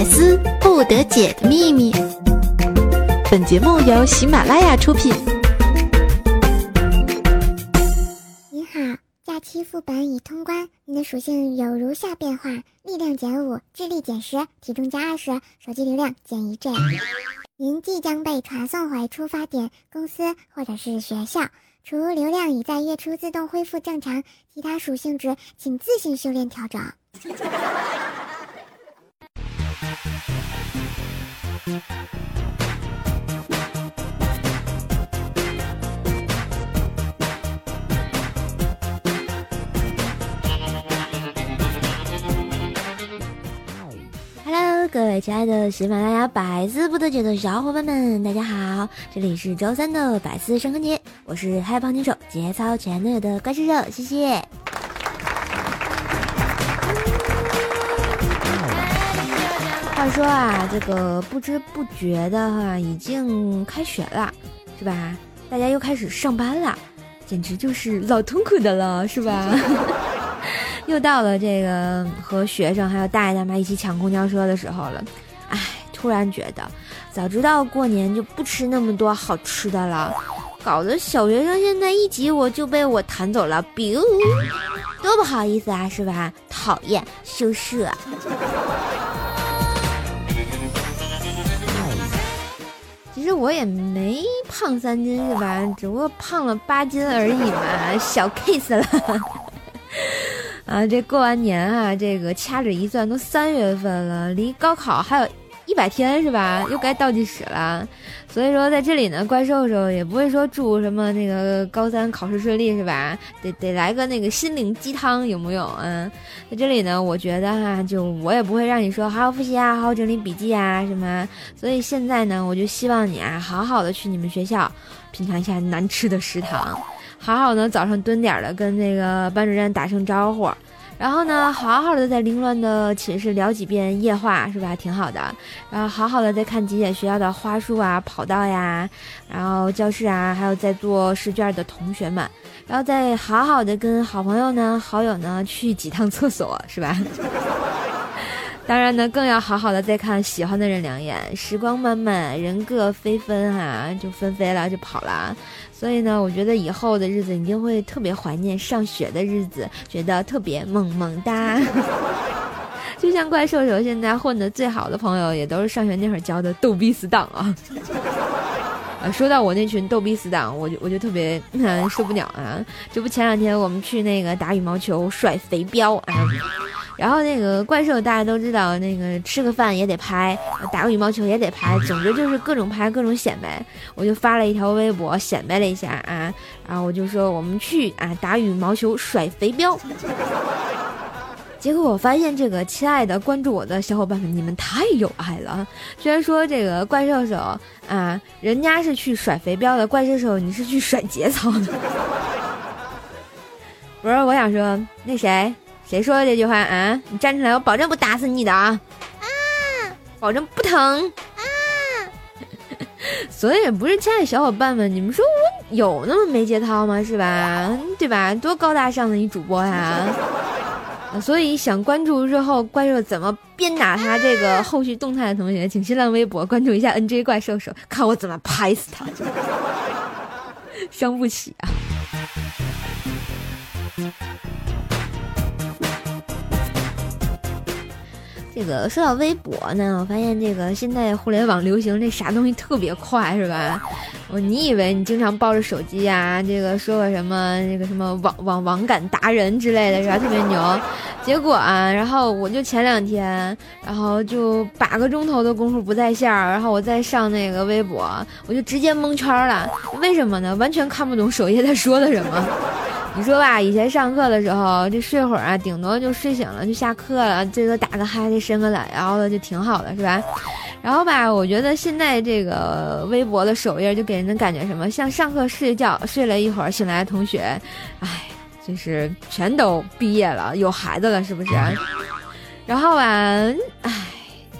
百思不得解的秘密。本节目由喜马拉雅出品。你好，假期副本已通关，你的属性有如下变化：力量减五，智力减十，体重加二十，手机流量减一 G。您即将被传送回出发点公司或者是学校，除流量已在月初自动恢复正常，其他属性值请自行修炼调整。Hello，各位亲爱的喜马拉雅百思不得解的小伙伴们，大家好！这里是周三的百思生坑节，我是嗨胖女手节操前男友的怪兽兽，谢谢。话说啊，这个不知不觉的哈，已经开学了，是吧？大家又开始上班了，简直就是老痛苦的了，是吧？又到了这个和学生还有大爷大妈一起抢公交车的时候了，哎，突然觉得，早知道过年就不吃那么多好吃的了，搞得小学生现在一挤我就被我弹走了，biu，多不好意思啊，是吧？讨厌，羞涩。我也没胖三斤是吧？只不过胖了八斤而已嘛，小 case 了。啊，这过完年啊，这个掐指一算都三月份了，离高考还有一百天是吧？又该倒计时了。所以说在这里呢，怪兽兽也不会说祝什么那个高三考试顺利是吧？得得来个那个心灵鸡汤有没有啊？在这里呢，我觉得哈，就我也不会让你说好好复习啊，好好整理笔记啊什么。所以现在呢，我就希望你啊，好好的去你们学校品尝一下难吃的食堂。好好的早上蹲点的跟那个班主任打声招呼，然后呢，好好的在凌乱的寝室聊几遍夜话，是吧？挺好的。然后好好的再看几眼学校的花束啊、跑道呀，然后教室啊，还有在做试卷的同学们，然后再好好的跟好朋友呢、好友呢去几趟厕所，是吧？当然呢，更要好好的再看喜欢的人两眼，时光漫漫，人各飞纷哈，就纷飞了，就跑了。所以呢，我觉得以后的日子一定会特别怀念上学的日子，觉得特别萌萌哒。就像怪兽手现在混的最好的朋友，也都是上学那会儿交的逗逼死党啊。啊，说到我那群逗逼死党，我就我就特别受不了啊！这不前两天我们去那个打羽毛球甩肥镖啊，然后那个怪兽大家都知道，那个吃个饭也得拍，打个羽毛球也得拍，总之就是各种拍各种显摆。我就发了一条微博显摆了一下啊，然后我就说我们去啊打羽毛球甩肥膘。结果我发现，这个亲爱的关注我的小伙伴们，你们太有爱了。居然说这个怪兽手啊，人家是去甩肥膘的，怪兽手你是去甩节操的。不是，我想说，那谁谁说的这句话啊？你站出来，我保证不打死你的啊！啊，保证不疼啊！所以不是，亲爱的小伙伴们，你们说我有那么没节操吗？是吧？对吧？多高大上的一主播呀！所以想关注日后怪兽怎么鞭打他这个后续动态的同学，请新浪微博关注一下 NJ 怪兽手，看我怎么拍死他，伤不起啊！这个说到微博呢，我发现这个现在互联网流行这啥东西特别快，是吧？我你以为你经常抱着手机啊，这个说个什么那个什么网网网感达人之类的是吧？特别牛。结果啊，然后我就前两天，然后就八个钟头的功夫不在线儿，然后我再上那个微博，我就直接蒙圈了。为什么呢？完全看不懂首页在说的什么。你说吧，以前上课的时候，这睡会儿啊，顶多就睡醒了就下课了，最多打个哈欠、伸个懒腰的就挺好的，是吧？然后吧，我觉得现在这个微博的首页就给人的感觉什么，像上课睡觉睡了一会儿醒来的同学，哎，就是全都毕业了，有孩子了，是不是？然后吧，哎，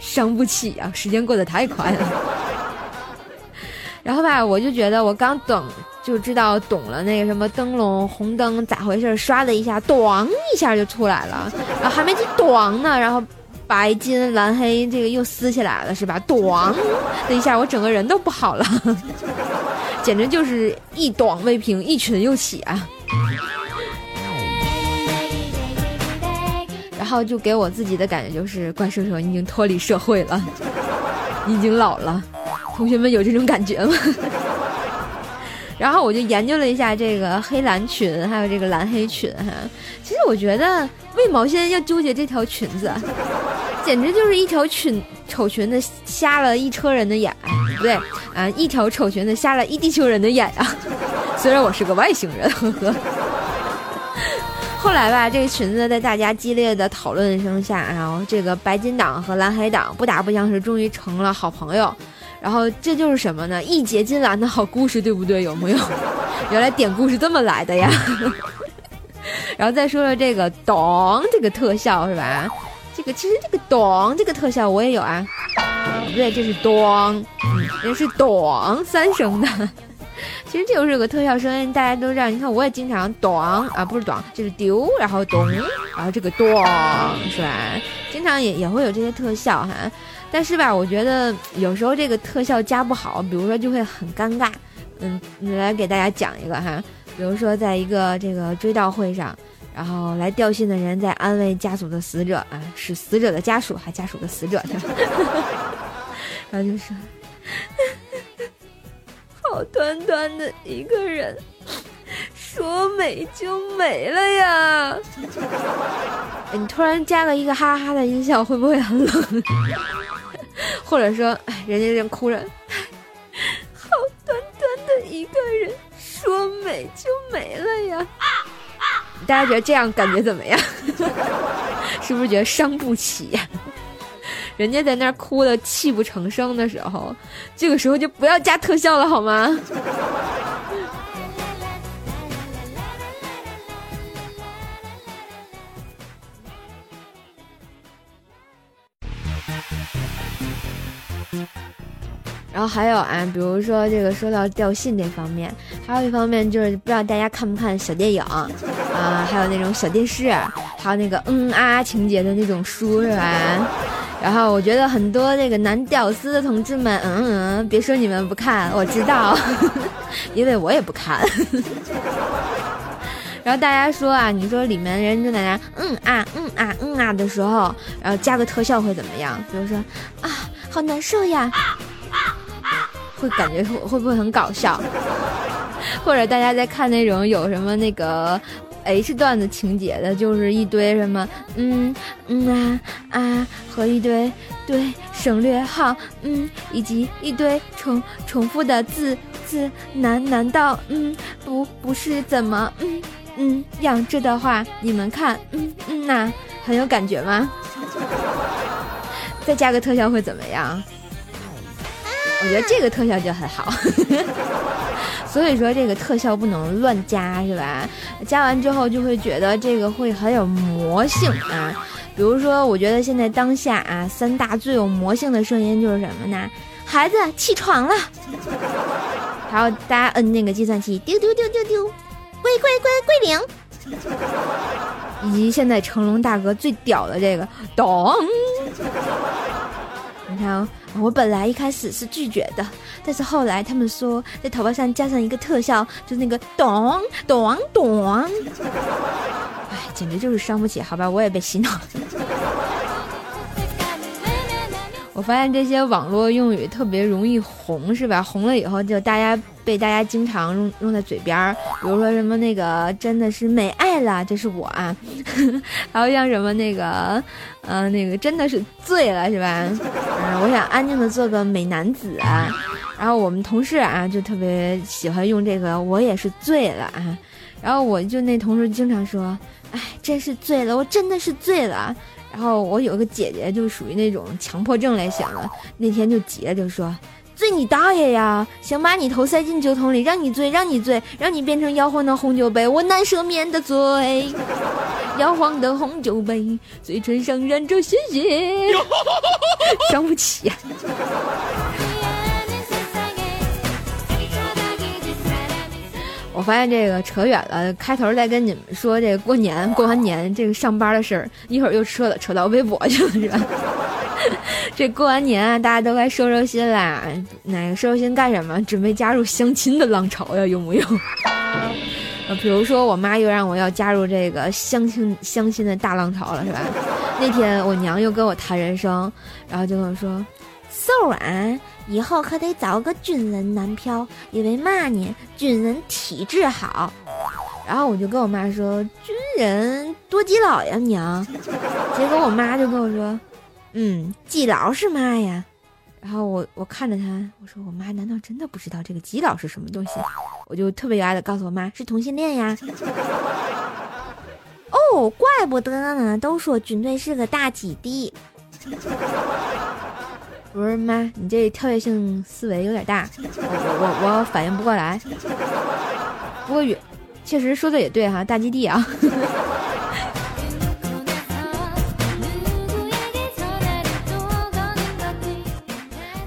伤不起啊，时间过得太快了。然后吧，我就觉得我刚懂就知道懂了那个什么灯笼红灯咋回事，刷的一下，咣一下就出来了，然后还没进咣呢，然后白金蓝黑这个又撕起来了，是吧？短的一下，我整个人都不好了，简直就是一短未平，一群又起啊！然后就给我自己的感觉就是，怪兽兽已经脱离社会了，已经老了。同学们有这种感觉吗？然后我就研究了一下这个黑蓝裙，还有这个蓝黑裙哈。其实我觉得为毛现在要纠结这条裙子，简直就是一条裙丑裙子瞎了一车人的眼，不对啊，一条丑裙子瞎了一地球人的眼呀。虽然我是个外星人，呵呵。后来吧，这个裙子在大家激烈的讨论声下，然后这个白金党和蓝黑党不打不相识，终于成了好朋友。然后这就是什么呢？义结金兰的好故事，对不对？有没有？原来典故是这么来的呀。然后再说说这个“咚”这个特效是吧？这个其实这个“咚”这个特效我也有啊。不对，这是“咚”，这是“咚”三声的。其实这就是个特效声音，大家都知道。你看，我也经常“咚”啊，不是“咚”，就是“丢”，然后“咚”，然后这个“咚”是吧？经常也也会有这些特效哈。但是吧，我觉得有时候这个特效加不好，比如说就会很尴尬。嗯，你来给大家讲一个哈，比如说在一个这个追悼会上，然后来吊唁的人在安慰家属的死者啊，是死者的家属还家属的死者，然后就说，好端端的一个人，说没就没了呀。你突然加了一个哈哈的音效，会不会很冷？或者说，哎，人家正哭着，好端端的一个人，说没就没了呀。大家觉得这样感觉怎么样？是不是觉得伤不起？人家在那儿哭的泣不成声的时候，这个时候就不要加特效了，好吗？然后还有啊，比如说这个说到掉信这方面，还有一方面就是不知道大家看不看小电影啊，还有那种小电视，还有那个嗯啊情节的那种书是吧？然后我觉得很多那个男屌丝的同志们，嗯嗯，别说你们不看，我知道，因为我也不看。然后大家说啊，你说里面人就在那嗯啊嗯啊嗯啊的时候，然后加个特效会怎么样？比如说啊，好难受呀。会感觉会会不会很搞笑？或者大家在看那种有什么那个 H 段的情节的，就是一堆什么嗯嗯啊啊和一堆对省略号嗯以及一堆重重复的字字难难道嗯不不是怎么嗯嗯样这的话你们看嗯嗯呐很有感觉吗？再加个特效会怎么样？我觉得这个特效就很好，所以说这个特效不能乱加，是吧？加完之后就会觉得这个会很有魔性啊。比如说，我觉得现在当下啊，三大最有魔性的声音就是什么呢？孩子起床了，还有大家摁那个计算器，丢丢丢丢丢，归归归归零，以及现在成龙大哥最屌的这个咚，然后。我本来一开始是拒绝的，但是后来他们说在头发上加上一个特效，就是那个咚咚咚，哎，简直就是伤不起，好吧，我也被洗脑。我发现这些网络用语特别容易红，是吧？红了以后就大家被大家经常用用在嘴边儿，比如说什么那个真的是美爱了，这是我啊，还有像什么那个，呃，那个真的是醉了，是吧？嗯，我想安静的做个美男子啊。然后我们同事啊就特别喜欢用这个，我也是醉了啊。然后我就那同事经常说，哎，真是醉了，我真的是醉了。然后我有个姐姐，就属于那种强迫症类型的，那天就急了，就说：“醉你大爷呀！想把你头塞进酒桶里，让你醉，让你醉，让你变成摇晃的红酒杯，我难赦免的罪。摇晃的红酒杯，嘴唇上染着鲜血，伤不起。”我我发现这个扯远了，开头再跟你们说这过年过完年这个上班的事儿，一会儿又扯扯到微博去了，是吧？这过完年啊，大家都该收收心啦。哪个收收心干什么？准备加入相亲的浪潮呀？用不用？呃，比如说我妈又让我要加入这个相亲相亲的大浪潮了，是吧？那天我娘又跟我谈人生，然后就跟我说：“瘦啊，以后可得找个军人男票，因为嘛呢？军人体质好。”然后我就跟我妈说：“军人多基佬呀，娘。”结果我妈就跟我说。嗯，基佬是嘛呀？然后我我看着他，我说我妈难道真的不知道这个基佬是什么东西？我就特别有爱的告诉我妈是同性恋呀。哦，怪不得呢，都说军队是个大基地。不是妈，你这跳跃性思维有点大，我我我反应不过来。不过确实说的也对哈，大基地啊。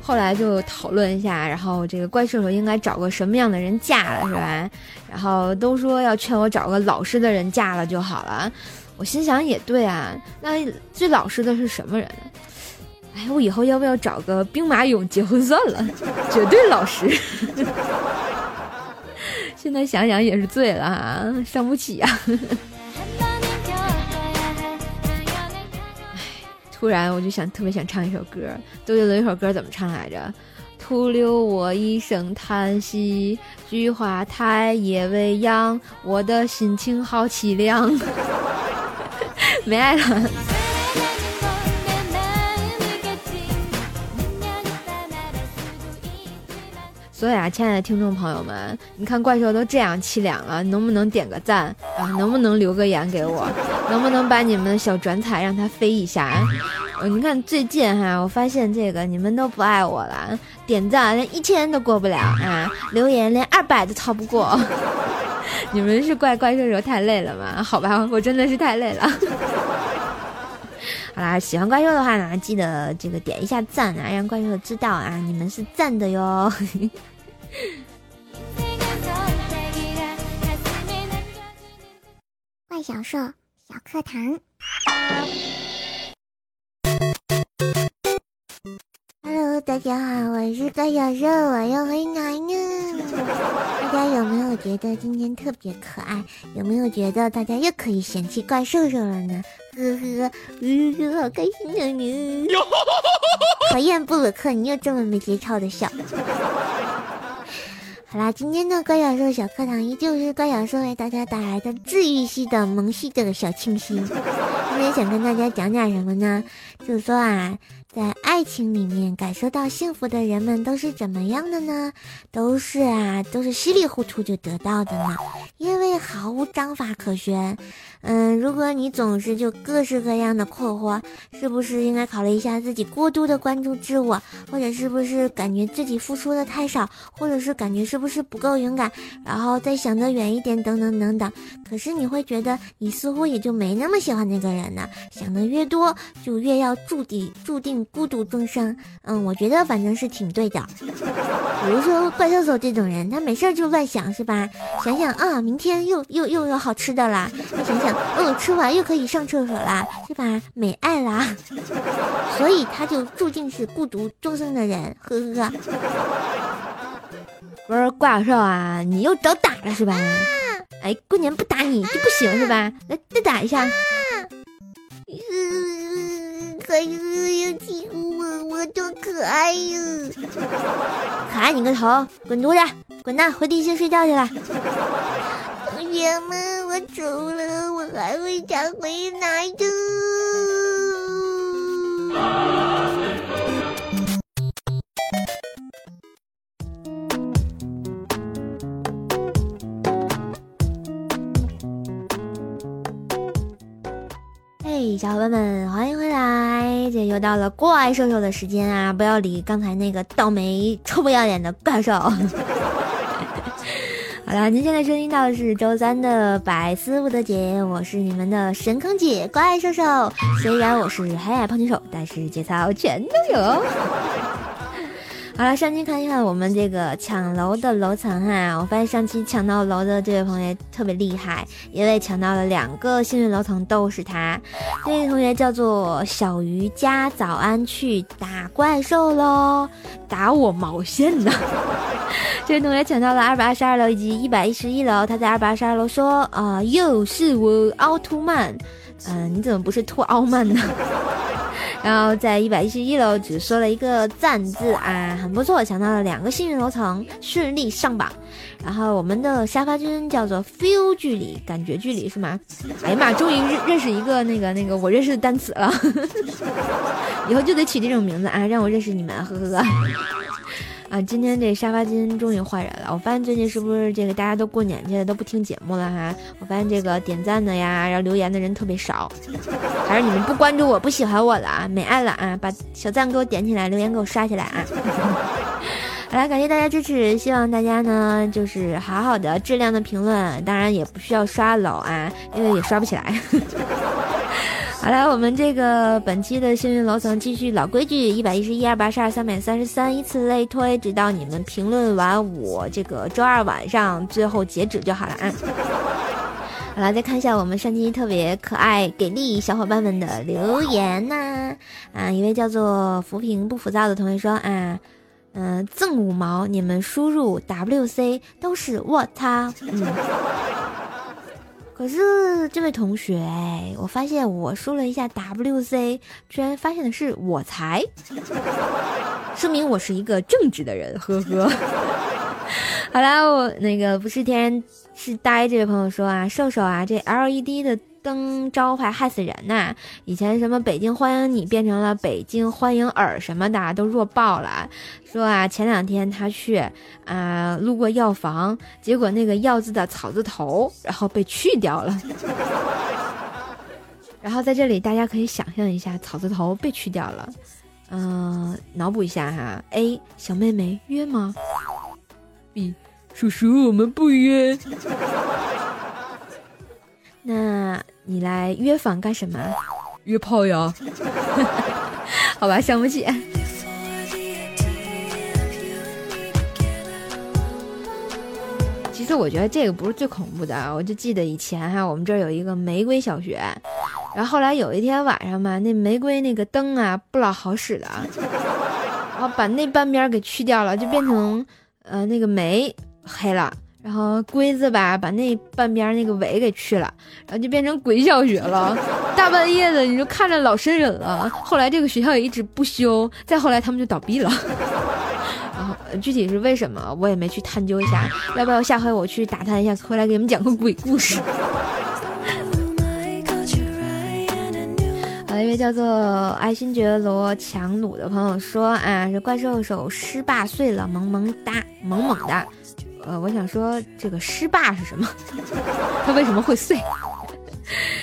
后来就讨论一下，然后这个怪兽兽应该找个什么样的人嫁了，是吧？然后都说要劝我找个老实的人嫁了就好了。我心想也对啊，那最老实的是什么人呢？哎，我以后要不要找个兵马俑结婚算了？绝对老实。现在想想也是醉了啊，伤不起呀。突然我就想特别想唱一首歌，周杰伦一首歌怎么唱来着？徒留我一声叹息，菊花台夜未央，我的心情好凄凉。没爱了。所以啊，亲爱的听众朋友们，你看怪兽都这样凄凉了，能不能点个赞啊？能不能留个言给我？能不能把你们的小转彩让它飞一下？你看最近哈，我发现这个你们都不爱我了，点赞连一千都过不了啊，留言连二百都超不过。你们是怪怪兽兽太累了吗？好吧，我真的是太累了。好啦，喜欢怪兽的话呢，记得这个点一下赞啊，让怪兽知道啊，你们是赞的哟。怪小兽小课堂。Hello，大家好，我是怪小兽，我又回来了。大家有没有觉得今天特别可爱？有没有觉得大家又可以嫌弃怪兽兽了呢？呵呵，嗯，好开心啊你！讨厌布鲁克，你又这么没节操的笑。好啦，今天的怪小兽小课堂依旧是怪小兽为大家带来的治愈系的萌系的小清新。今天想跟大家讲点什么呢？就是说啊。在爱情里面感受到幸福的人们都是怎么样的呢？都是啊，都是稀里糊涂就得到的呢，因为毫无章法可循。嗯，如果你总是就各式各样的困惑，是不是应该考虑一下自己过度的关注自我，或者是不是感觉自己付出的太少，或者是感觉是不是不够勇敢，然后再想得远一点，等等等等。可是你会觉得你似乎也就没那么喜欢那个人呢。想的越多，就越要注定注定。孤独终生，嗯，我觉得反正是挺对的。比如说怪兽兽这种人，他没事就乱想，是吧？想想啊，明天又又又有好吃的啦，想想哦，吃完又可以上厕所啦，是吧？美爱啦，所以他就注定是孤独终生的人。呵呵。不是怪兽啊，你又找打了是吧？哎，过年不打你就不行是吧？来，再打一下。可是又欺负我，我多可爱呀！可爱你个头，滚犊子，滚蛋，回地心睡觉去了。同学们，我走了，我还会再回来的。小伙伴们，欢迎回来！姐又到了怪兽兽的时间啊！不要理刚才那个倒霉、臭不要脸的怪兽。好了，您现在收听到的是周三的百思不得姐，我是你们的神坑姐怪兽兽。虽然我是黑矮胖金手，但是节操全都有。好了，上期看一看我们这个抢楼的楼层哈，我发现上期抢到楼的这位朋友特别厉害，因为抢到了两个幸运楼层都是他。这位同学叫做小鱼家，早安，去打怪兽喽！打我毛线呢？这位同学抢到了二百二十二楼以及一百一十一楼，他在二百二十二楼说啊，又是我奥特曼，嗯，你怎么不是兔奥曼呢？然后在一百一十一楼只说了一个赞字啊，很不错，抢到了两个幸运楼层，顺利上榜。然后我们的沙发君叫做 feel 距离，感觉距离是吗？哎呀妈，终于认认识一个那个那个我认识的单词了，以后就得取这种名字啊，让我认识你们，呵呵呵。啊，今天这沙发巾终于换人了。我发现最近是不是这个大家都过年去了，都不听节目了哈？我发现这个点赞的呀，然后留言的人特别少，还是你们不关注我不喜欢我了啊？没爱了啊？把小赞给我点起来，留言给我刷起来啊！好了，感谢大家支持，希望大家呢就是好好的质量的评论，当然也不需要刷楼啊，因为也刷不起来。好了，我们这个本期的幸运楼层继续老规矩，一百一十一、二八十二、三百三十三，依次类推，直到你们评论完我这个周二晚上最后截止就好了啊。好了，再看一下我们上期特别可爱给力小伙伴们的留言呐。啊，一位叫做浮萍不浮躁的同学说啊，嗯，赠五毛，你们输入 WC 都是我操，嗯。可是这位同学，哎，我发现我输了一下 WC，居然发现的是我才，说明我是一个正直的人，呵呵。好啦，我那个不是天然是呆这位朋友说啊，瘦瘦啊，这 LED 的。灯招牌害死人呐！以前什么北京欢迎你变成了北京欢迎尔什么的都弱爆了。说啊，前两天他去啊路过药房，结果那个药字的草字头然后被去掉了。然后在这里大家可以想象一下，草字头被去掉了。嗯，脑补一下哈。A 小妹妹约吗？B 叔叔我们不约。那。你来约访干什么？约炮呀！好吧，想不起。其实我觉得这个不是最恐怖的，我就记得以前哈，我们这儿有一个玫瑰小学，然后后来有一天晚上嘛，那玫瑰那个灯啊不老好使的，然后把那半边给去掉了，就变成呃那个玫黑了。然后龟子吧，把那半边那个尾给去了，然后就变成鬼小学了。大半夜的，你就看着老瘆人了。后来这个学校也一直不修，再后来他们就倒闭了。然后具体是为什么，我也没去探究一下。要不要下回我去打探一下，回来给你们讲个鬼故事？好，一位叫做爱新觉罗强弩的朋友说啊，这怪兽手十八岁了，萌萌哒，萌萌的。呃，我想说这个失霸是什么？它为什么会碎？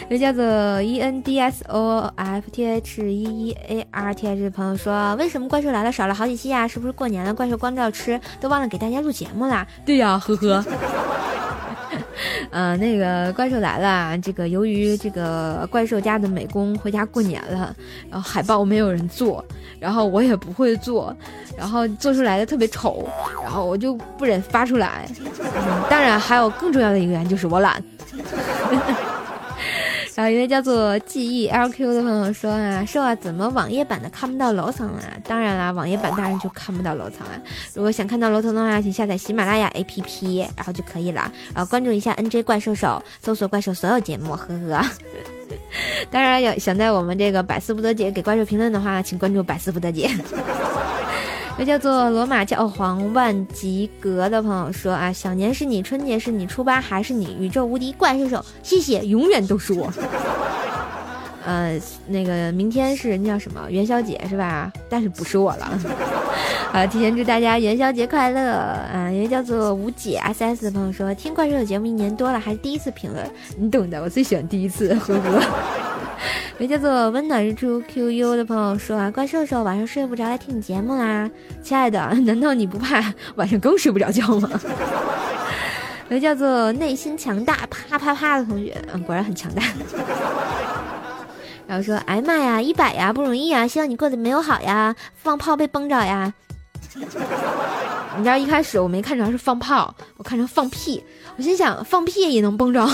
这叫做 E N D S O F T H E E A R T H 的朋友说，为什么怪兽来了少了好几期呀？是不是过年了，怪兽光照吃，都忘了给大家录节目啦？对呀，呵呵。嗯，那个怪兽来了，这个由于这个怪兽家的美工回家过年了，然后海报没有人做，然后我也不会做，然后做出来的特别丑，然后我就不忍发出来。当然，还有更重要的一个原因就是我懒。然后一位叫做 G E L Q 的朋友说啊，说啊，怎么网页版的看不到楼层啊？当然啦，网页版当然就看不到楼层啊。如果想看到楼层的话，请下载喜马拉雅 A P P，然后就可以了。然后关注一下 N J 怪兽手，搜索怪兽所有节目，呵呵。当然要想在我们这个百思不得姐给怪兽评论的话，请关注百思不得姐。那叫做罗马教皇万吉格的朋友说啊，小年是你，春节是你，初八还是你，宇宙无敌怪兽手，谢谢，永远都是我。呃，那个明天是那叫什么元宵节是吧？但是不是我了。啊，提前祝大家元宵节快乐啊！一位叫做吴姐 S S 的朋友说，听怪兽的节目一年多了，还是第一次评论，你懂的，我最喜欢第一次，呵呵。一位叫做温暖日出 Q U 的朋友说啊，怪兽兽晚上睡不着来听你节目啦，亲爱的，难道你不怕晚上更睡不着觉吗？一位叫做内心强大啪啪啪的同学，嗯，果然很强大。然后说，哎妈呀，一百呀，不容易呀，希望你过得没有好呀，放炮被崩着呀。你知道一开始我没看成是放炮，我看成放屁。我心想放屁也能崩着。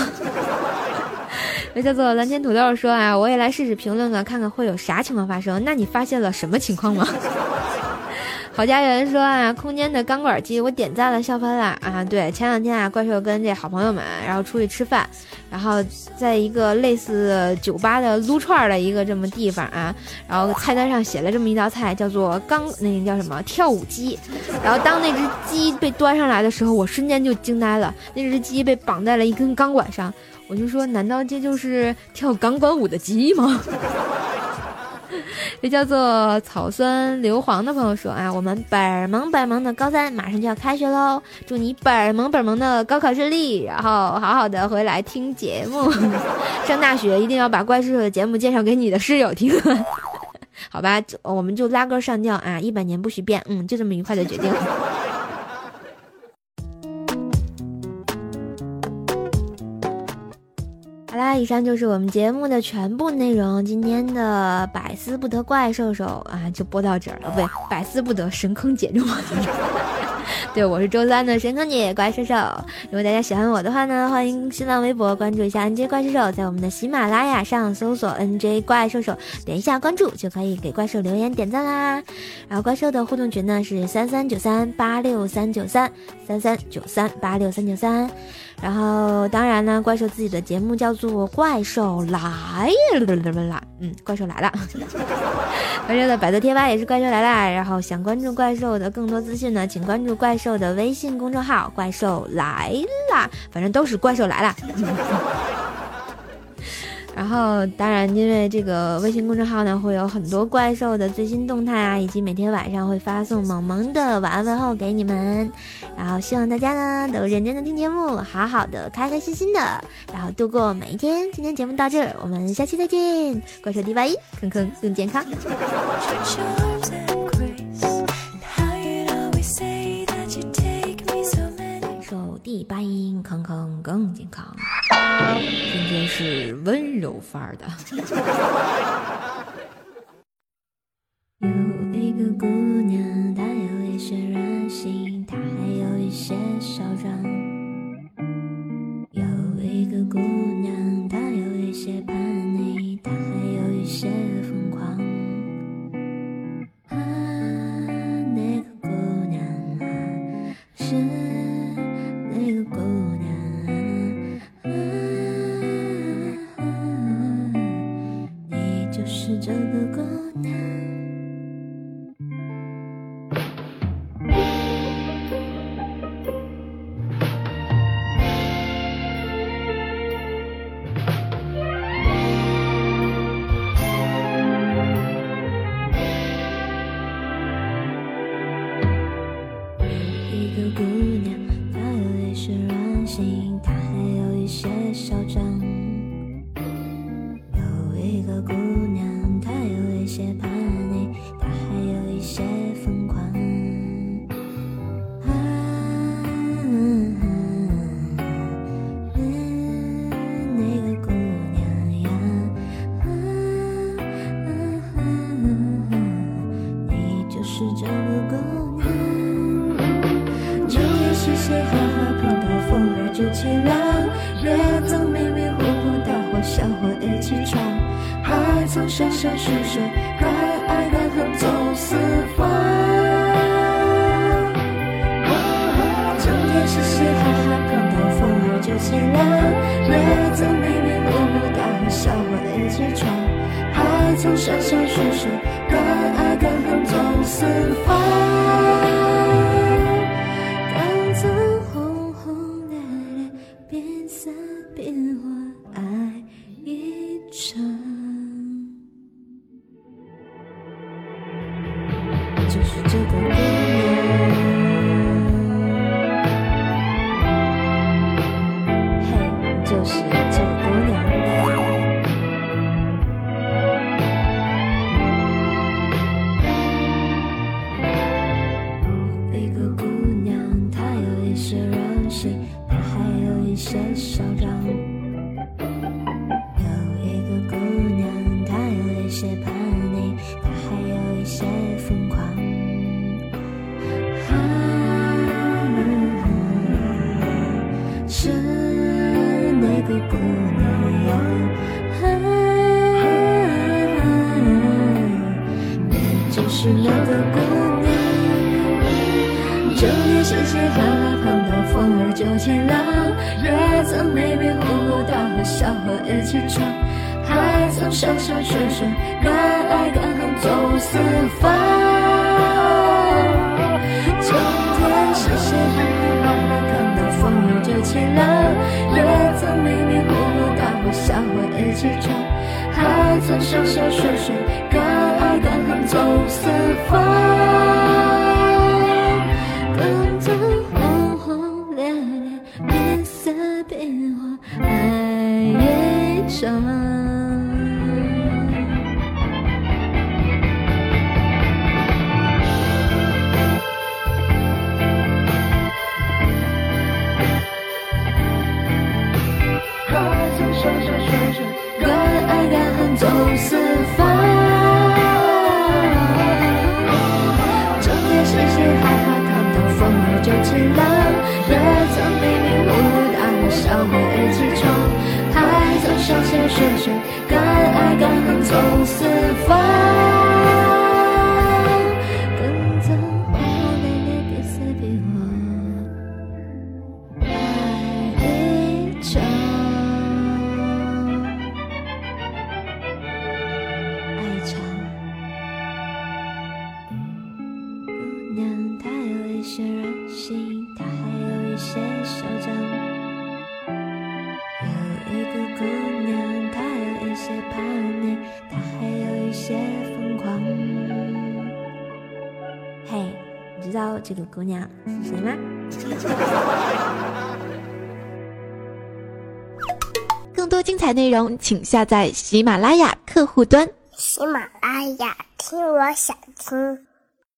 那叫做蓝天土豆说啊，我也来试试评论了，看看会有啥情况发生。那你发现了什么情况吗？好家园说啊，空间的钢管机我点赞了，笑翻了啊！对，前两天啊，怪兽跟这好朋友们，然后出去吃饭，然后在一个类似酒吧的撸串的一个这么地方啊，然后菜单上写了这么一道菜，叫做钢那个叫什么跳舞鸡，然后当那只鸡被端上来的时候，我瞬间就惊呆了，那只鸡被绑在了一根钢管上，我就说，难道这就是跳钢管舞的鸡吗？这叫做草酸硫磺的朋友说啊，我们本萌本萌的高三马上就要开学喽，祝你本萌本萌的高考顺利，然后好好的回来听节目。上大学一定要把怪叔叔的节目介绍给你的室友听，好吧？我们就拉歌上吊啊，一百年不许变，嗯，就这么愉快的决定。好啦，以上就是我们节目的全部内容。今天的百思不得怪兽兽啊，就播到这儿了。不对，百思不得神坑姐。对，我是周三的神坑姐怪兽兽。如果大家喜欢我的话呢，欢迎新浪微博关注一下 NJ 怪兽兽，在我们的喜马拉雅上搜索 NJ 怪兽兽，点一下关注就可以给怪兽留言点赞啦。然后怪兽的互动群呢是三三九三八六三九三三三九三八六三九三。然后，当然呢，怪兽自己的节目叫做《怪兽来了》，嗯，怪兽来了。怪兽的百度贴吧也是怪兽来了。然后想关注怪兽的更多资讯呢，请关注怪兽的微信公众号“怪兽来了”，反正都是怪兽来了。然后，当然，因为这个微信公众号呢，会有很多怪兽的最新动态啊，以及每天晚上会发送萌萌的晚安问候给你们。然后，希望大家呢都认真的听节目，好好的，开开心心的，然后度过每一天。今天节目到这儿，我们下期再见。怪兽第八一，坑坑更健康。第八音，坑坑更健康。今天是温柔范儿的。有一个姑娘，她有一些任性，她还有一些嚣张。山山水水敢爱敢恨走四方。整天嘻嘻哈哈看到风儿就起浪，也曾迷迷糊糊大伙小伙一起闯，还曾山山水水敢爱敢恨走四方。曾笑笑说说敢爱敢恨走四方。整天嘻嘻哈哈看到风儿就起浪，也曾迷迷糊糊大喝小伙一起闯，还曾笑笑说说敢爱敢恨走四方。更曾轰轰烈烈，变色变化，爱一场。笑笑说说敢爱敢恨走四方，姑娘是谁吗？更多精彩内容，请下载喜马拉雅客户端。喜马拉雅，听我想听。